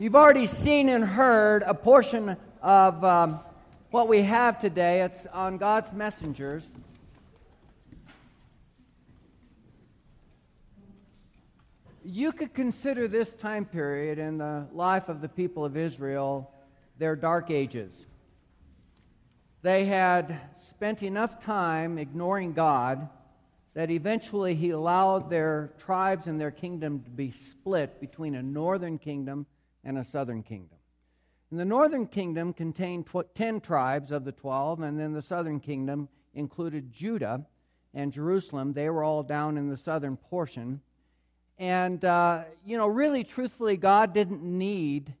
You've already seen and heard a portion of um, what we have today. It's on God's messengers. You could consider this time period in the life of the people of Israel their dark ages. They had spent enough time ignoring God that eventually He allowed their tribes and their kingdom to be split between a northern kingdom and a southern kingdom. And the northern kingdom contained tw- 10 tribes of the 12, and then the southern kingdom included Judah and Jerusalem. They were all down in the southern portion. And, uh, you know, really, truthfully, God didn't need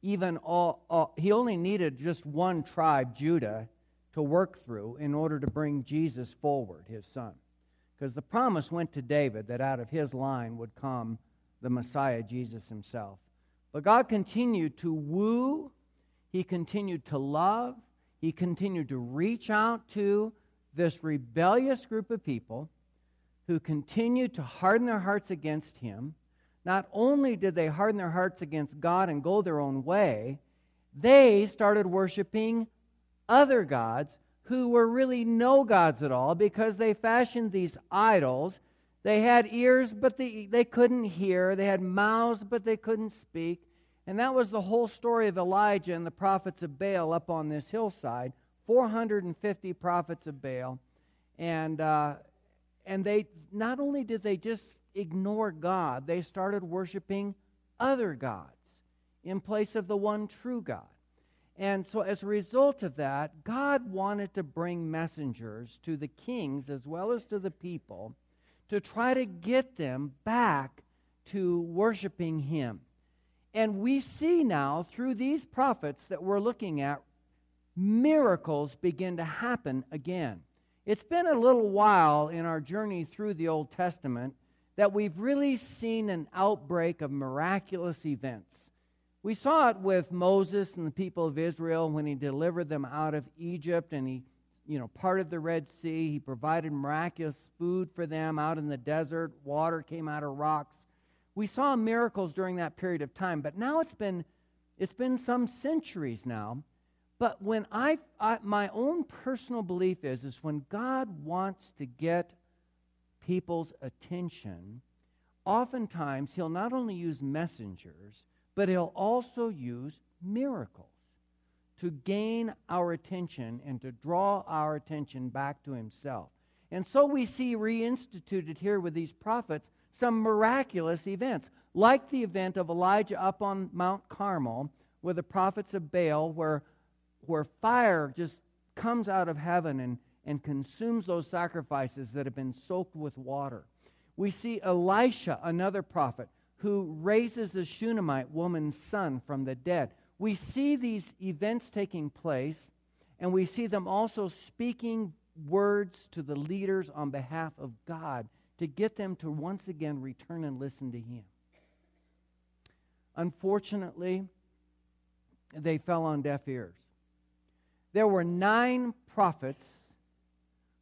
even all, all, he only needed just one tribe, Judah, to work through in order to bring Jesus forward, his son. Because the promise went to David that out of his line would come the Messiah, Jesus himself. But God continued to woo, He continued to love, He continued to reach out to this rebellious group of people who continued to harden their hearts against Him. Not only did they harden their hearts against God and go their own way, they started worshiping other gods who were really no gods at all because they fashioned these idols they had ears, but they, they couldn't hear. They had mouths, but they couldn't speak. And that was the whole story of Elijah and the prophets of Baal up on this hillside 450 prophets of Baal. And, uh, and they not only did they just ignore God, they started worshiping other gods in place of the one true God. And so, as a result of that, God wanted to bring messengers to the kings as well as to the people to try to get them back to worshiping Him. And we see now through these prophets that we're looking at, miracles begin to happen again. It's been a little while in our journey through the Old Testament that we've really seen an outbreak of miraculous events. We saw it with Moses and the people of Israel when he delivered them out of Egypt and he you know, parted the Red Sea. He provided miraculous food for them out in the desert. Water came out of rocks. We saw miracles during that period of time, but now it's been it's been some centuries now. But when I, I my own personal belief is is when God wants to get people's attention, oftentimes he'll not only use messengers, but he'll also use miracles to gain our attention and to draw our attention back to himself. And so we see reinstituted here with these prophets some miraculous events, like the event of Elijah up on Mount Carmel with the prophets of Baal, where, where fire just comes out of heaven and, and consumes those sacrifices that have been soaked with water. We see Elisha, another prophet, who raises the Shunammite woman's son from the dead we see these events taking place, and we see them also speaking words to the leaders on behalf of God to get them to once again return and listen to Him. Unfortunately, they fell on deaf ears. There were nine prophets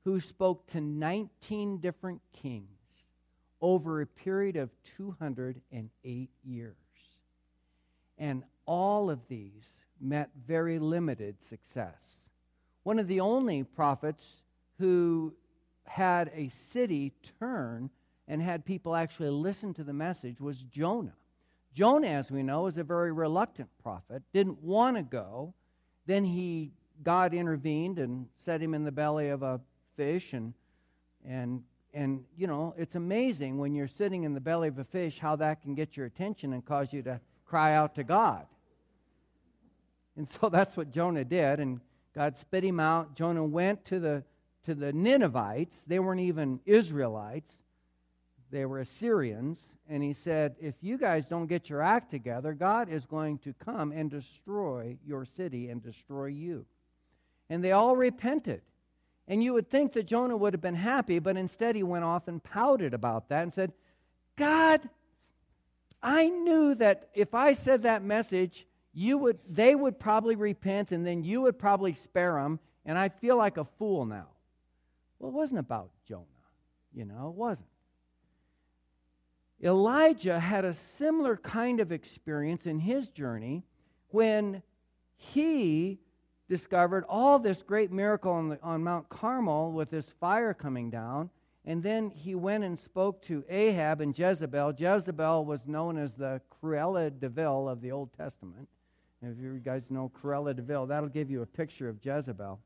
who spoke to 19 different kings over a period of 208 years. And all of these met very limited success. One of the only prophets who had a city turn and had people actually listen to the message was Jonah. Jonah, as we know, is a very reluctant prophet, didn't want to go. Then he God intervened and set him in the belly of a fish and and and you know, it's amazing when you're sitting in the belly of a fish how that can get your attention and cause you to cry out to God. And so that's what Jonah did, and God spit him out. Jonah went to the to the Ninevites. They weren't even Israelites. They were Assyrians. And he said, If you guys don't get your act together, God is going to come and destroy your city and destroy you. And they all repented. And you would think that Jonah would have been happy, but instead he went off and pouted about that and said, God, I knew that if I said that message, you would they would probably repent and then you would probably spare them and i feel like a fool now well it wasn't about jonah you know it wasn't Elijah had a similar kind of experience in his journey when he discovered all this great miracle on, the, on Mount Carmel with this fire coming down. And then he went and spoke to Ahab and Jezebel. Jezebel was known as the Cruella de Vil of the Old Testament. And if you guys know Cruella de Vil, that'll give you a picture of Jezebel.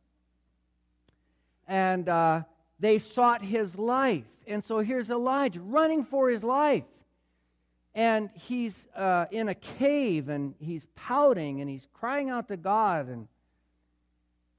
And uh, they sought his life. And so here's Elijah running for his life. And he's uh, in a cave and he's pouting and he's crying out to God. And,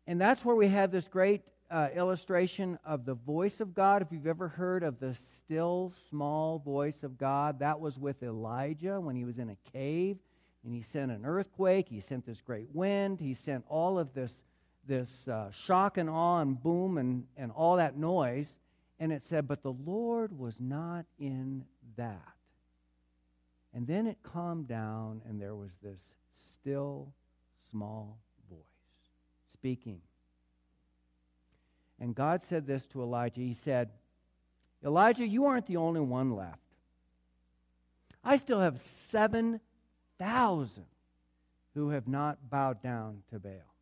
and that's where we have this great uh, illustration of the voice of God. If you've ever heard of the still small voice of God, that was with Elijah when he was in a cave and he sent an earthquake. He sent this great wind. He sent all of this this uh, shock and awe and boom and, and all that noise. And it said, But the Lord was not in that. And then it calmed down, and there was this still, small voice speaking. And God said this to Elijah He said, Elijah, you aren't the only one left. I still have 7,000 who have not bowed down to Baal.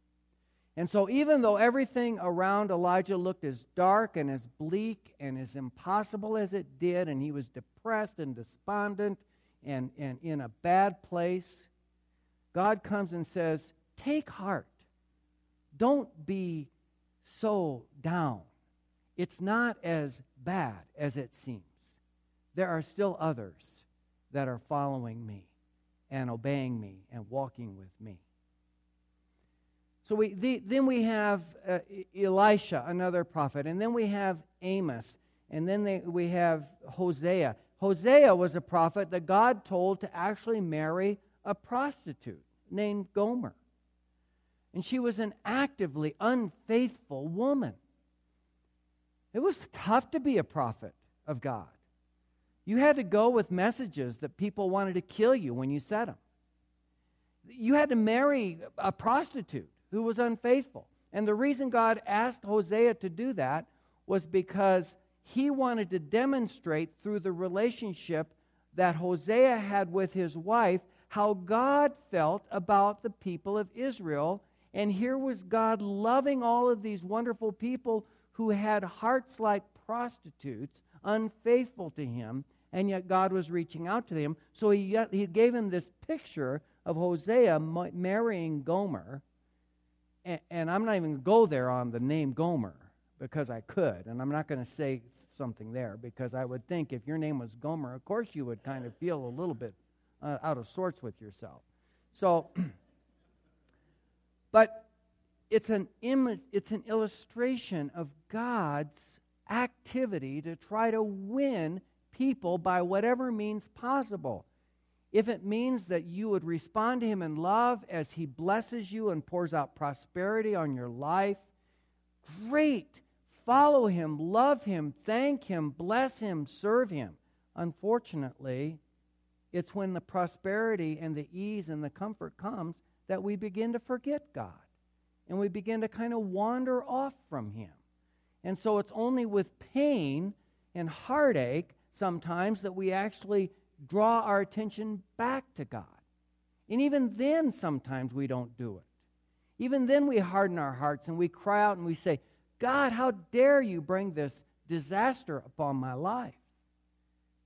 And so, even though everything around Elijah looked as dark and as bleak and as impossible as it did, and he was depressed and despondent and, and in a bad place, God comes and says, Take heart. Don't be so down. It's not as bad as it seems. There are still others that are following me and obeying me and walking with me. So we, the, then we have uh, Elisha, another prophet, and then we have Amos, and then they, we have Hosea. Hosea was a prophet that God told to actually marry a prostitute named Gomer. And she was an actively unfaithful woman. It was tough to be a prophet of God. You had to go with messages that people wanted to kill you when you said them. You had to marry a prostitute who was unfaithful. And the reason God asked Hosea to do that was because he wanted to demonstrate through the relationship that Hosea had with his wife how God felt about the people of Israel. And here was God loving all of these wonderful people who had hearts like prostitutes, unfaithful to him, and yet God was reaching out to them. So he, he gave him this picture of Hosea marrying Gomer and, I'm not even going to go there on the name Gomer because I could, and I'm not going to say something there because I would think if your name was Gomer, of course you would kind of feel a little bit uh, out of sorts with yourself. So, but it's an Im- it's an illustration of God's activity to try to win people by whatever means possible if it means that you would respond to Him in love as He blesses you and pours out prosperity on your life, great. Follow Him, love Him, thank Him, bless Him, serve Him. Unfortunately, it's when the prosperity and the ease and the comfort comes that we begin to forget God and we begin to kind of wander off from Him. And so it's only with pain and heartache sometimes that we actually draw our attention back to God. And even then, sometimes we don't do it. Even then, we harden our hearts and we cry out and we say, God, how dare you bring this disaster upon my life?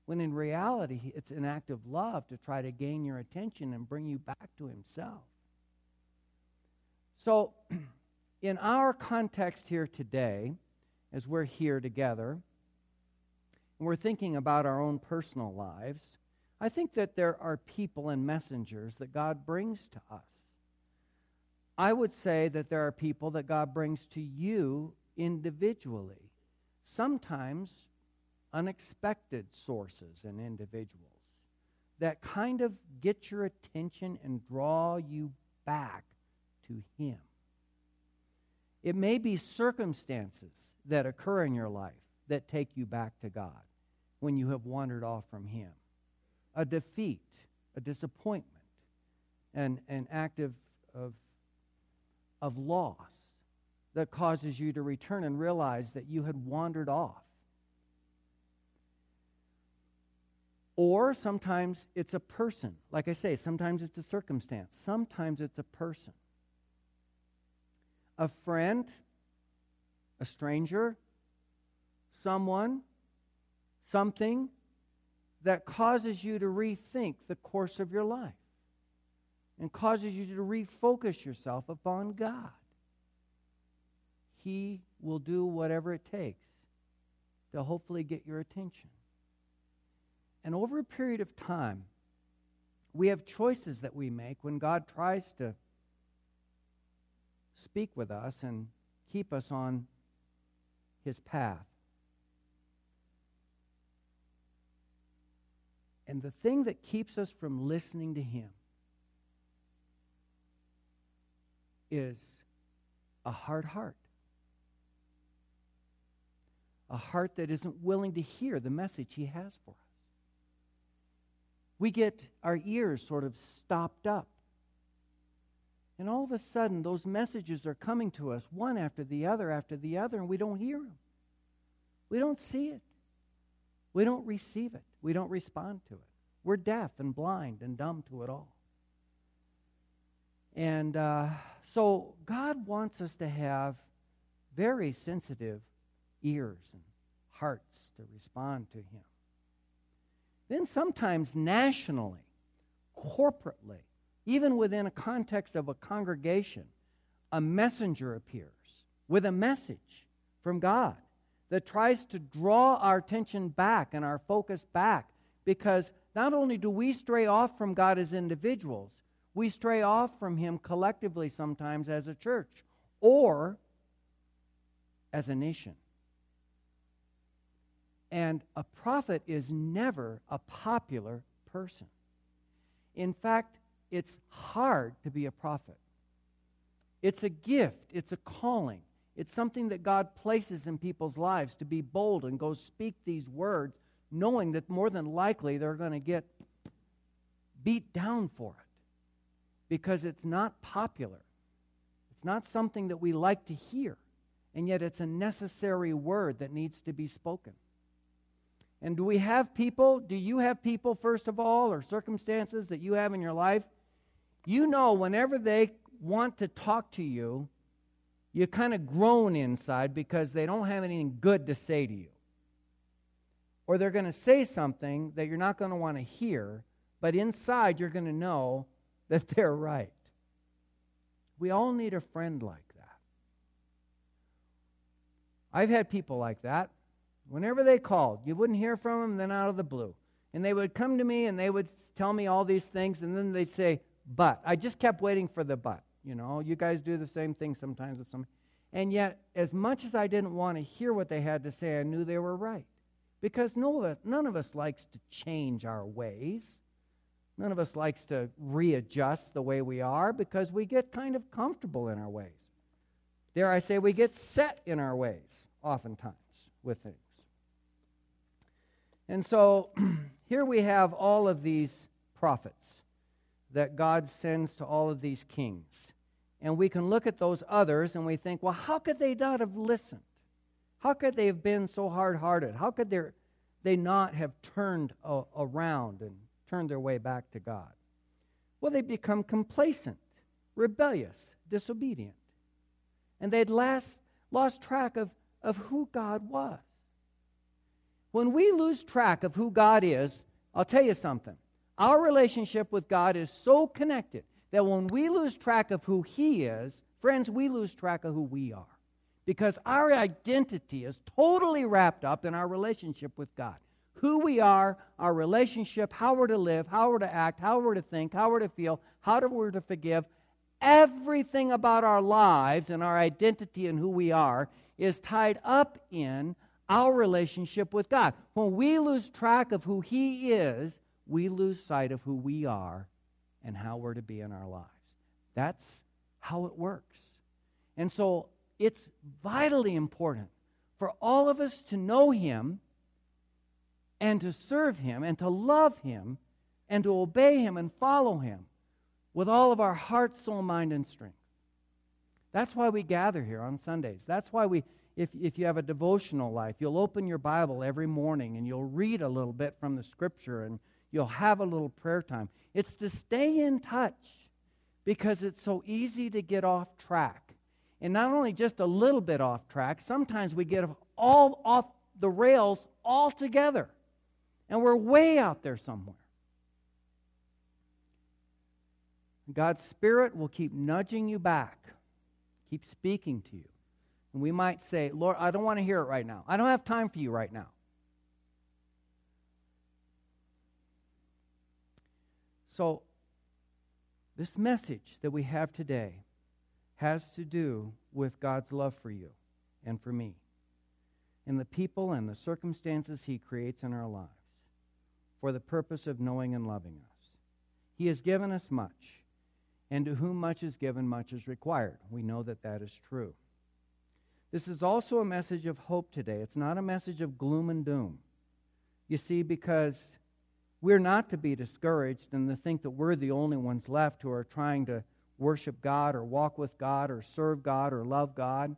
When in reality, it's an act of love to try to gain your attention and bring you back to Himself. So, in our context here today, as we're here together, and we're thinking about our own personal lives, I think that there are people and messengers that God brings to us. I would say that there are people that God brings to you individually, sometimes unexpected sources and individuals that kind of get your attention and draw you back to Him. It may be circumstances that occur in your life that take you back to God when you have wandered off from Him a defeat, a disappointment, an, an act of, of, of loss that causes you to return and realize that you had wandered off. Or sometimes it's a person. Like I say, sometimes it's a circumstance, sometimes it's a person. A friend, a stranger, someone, something that causes you to rethink the course of your life and causes you to refocus yourself upon God. He will do whatever it takes to hopefully get your attention. And over a period of time, we have choices that we make when God tries to speak with us and keep us on his path. And the thing that keeps us from listening to him is a hard heart. A heart that isn't willing to hear the message he has for us. We get our ears sort of stopped up. And all of a sudden, those messages are coming to us one after the other after the other, and we don't hear them. We don't see it. We don't receive it. We don't respond to it. We're deaf and blind and dumb to it all. And uh, so God wants us to have very sensitive ears and hearts to respond to Him. Then sometimes nationally, corporately, even within a context of a congregation, a messenger appears with a message from God that tries to draw our attention back and our focus back because not only do we stray off from God as individuals, we stray off from Him collectively sometimes as a church or as a nation. And a prophet is never a popular person. In fact, it's hard to be a prophet. It's a gift, it's a calling. It's something that God places in people's lives to be bold and go speak these words, knowing that more than likely they're going to get beat down for it because it's not popular. It's not something that we like to hear, and yet it's a necessary word that needs to be spoken. And do we have people? Do you have people, first of all, or circumstances that you have in your life? You know, whenever they want to talk to you, you kind of groan inside because they don't have anything good to say to you. Or they're going to say something that you're not going to want to hear, but inside you're going to know that they're right. We all need a friend like that. I've had people like that. Whenever they called, you wouldn't hear from them, then out of the blue. And they would come to me and they would tell me all these things, and then they'd say, but. I just kept waiting for the but. You know, you guys do the same thing sometimes with some. And yet, as much as I didn't want to hear what they had to say, I knew they were right. Because no, none of us likes to change our ways. None of us likes to readjust the way we are because we get kind of comfortable in our ways. Dare I say, we get set in our ways oftentimes with things. And so here we have all of these prophets that God sends to all of these kings. And we can look at those others and we think, well, how could they not have listened? How could they have been so hard hearted? How could they not have turned around and turned their way back to God? Well, they become complacent, rebellious, disobedient. And they'd last, lost track of, of who God was. When we lose track of who God is, I'll tell you something. Our relationship with God is so connected that when we lose track of who He is, friends, we lose track of who we are. Because our identity is totally wrapped up in our relationship with God. Who we are, our relationship, how we're to live, how we're to act, how we're to think, how we're to feel, how we're to forgive. Everything about our lives and our identity and who we are is tied up in our relationship with God. When we lose track of who He is, we lose sight of who we are and how we're to be in our lives. That's how it works. And so it's vitally important for all of us to know Him and to serve Him and to love Him and to obey Him and follow Him with all of our heart, soul, mind, and strength. That's why we gather here on Sundays. That's why we if, if you have a devotional life, you'll open your Bible every morning and you'll read a little bit from the scripture and you'll have a little prayer time. It's to stay in touch because it's so easy to get off track. And not only just a little bit off track, sometimes we get all off the rails altogether. And we're way out there somewhere. God's Spirit will keep nudging you back, keep speaking to you. And we might say, Lord, I don't want to hear it right now. I don't have time for you right now. So, this message that we have today has to do with God's love for you and for me, and the people and the circumstances He creates in our lives for the purpose of knowing and loving us. He has given us much, and to whom much is given, much is required. We know that that is true. This is also a message of hope today. It's not a message of gloom and doom. You see, because we're not to be discouraged and to think that we're the only ones left who are trying to worship God or walk with God or serve God or love God.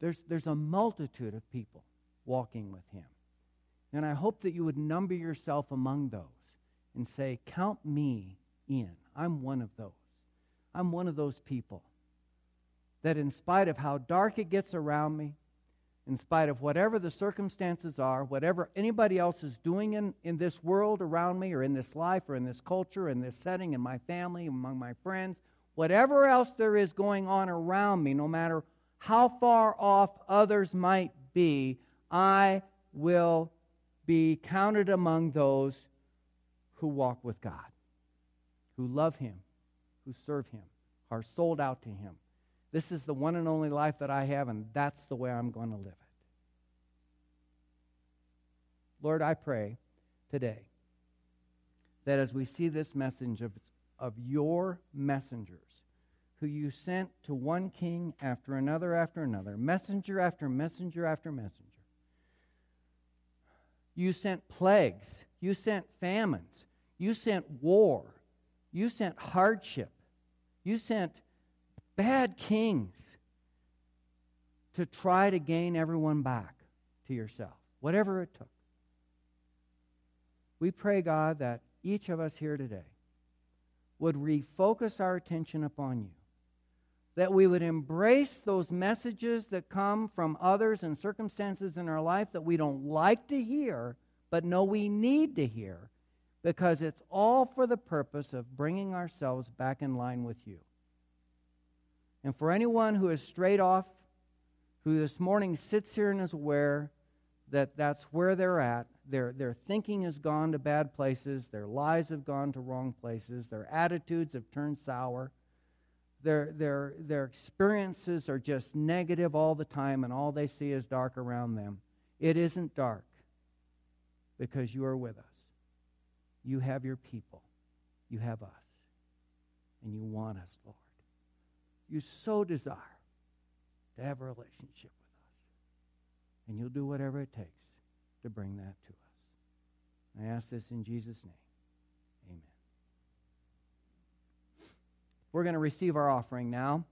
There's, there's a multitude of people walking with Him. And I hope that you would number yourself among those and say, Count me in. I'm one of those. I'm one of those people that, in spite of how dark it gets around me, in spite of whatever the circumstances are, whatever anybody else is doing in, in this world around me, or in this life, or in this culture, in this setting, in my family, among my friends, whatever else there is going on around me, no matter how far off others might be, I will be counted among those who walk with God, who love Him, who serve Him, are sold out to Him. This is the one and only life that I have, and that's the way I'm going to live it. Lord, I pray today that as we see this message of, of your messengers, who you sent to one king after another after another, messenger after messenger after messenger, you sent plagues, you sent famines, you sent war, you sent hardship, you sent bad kings to try to gain everyone back to yourself, whatever it took. We pray, God, that each of us here today would refocus our attention upon you, that we would embrace those messages that come from others and circumstances in our life that we don't like to hear, but know we need to hear, because it's all for the purpose of bringing ourselves back in line with you. And for anyone who is straight off, who this morning sits here and is aware that that's where they're at, their, their thinking has gone to bad places, their lives have gone to wrong places, their attitudes have turned sour, their, their, their experiences are just negative all the time, and all they see is dark around them. It isn't dark because you are with us. You have your people, you have us, and you want us, Lord you so desire to have a relationship with us. And you'll do whatever it takes to bring that to us. I ask this in Jesus' name. Amen. We're going to receive our offering now.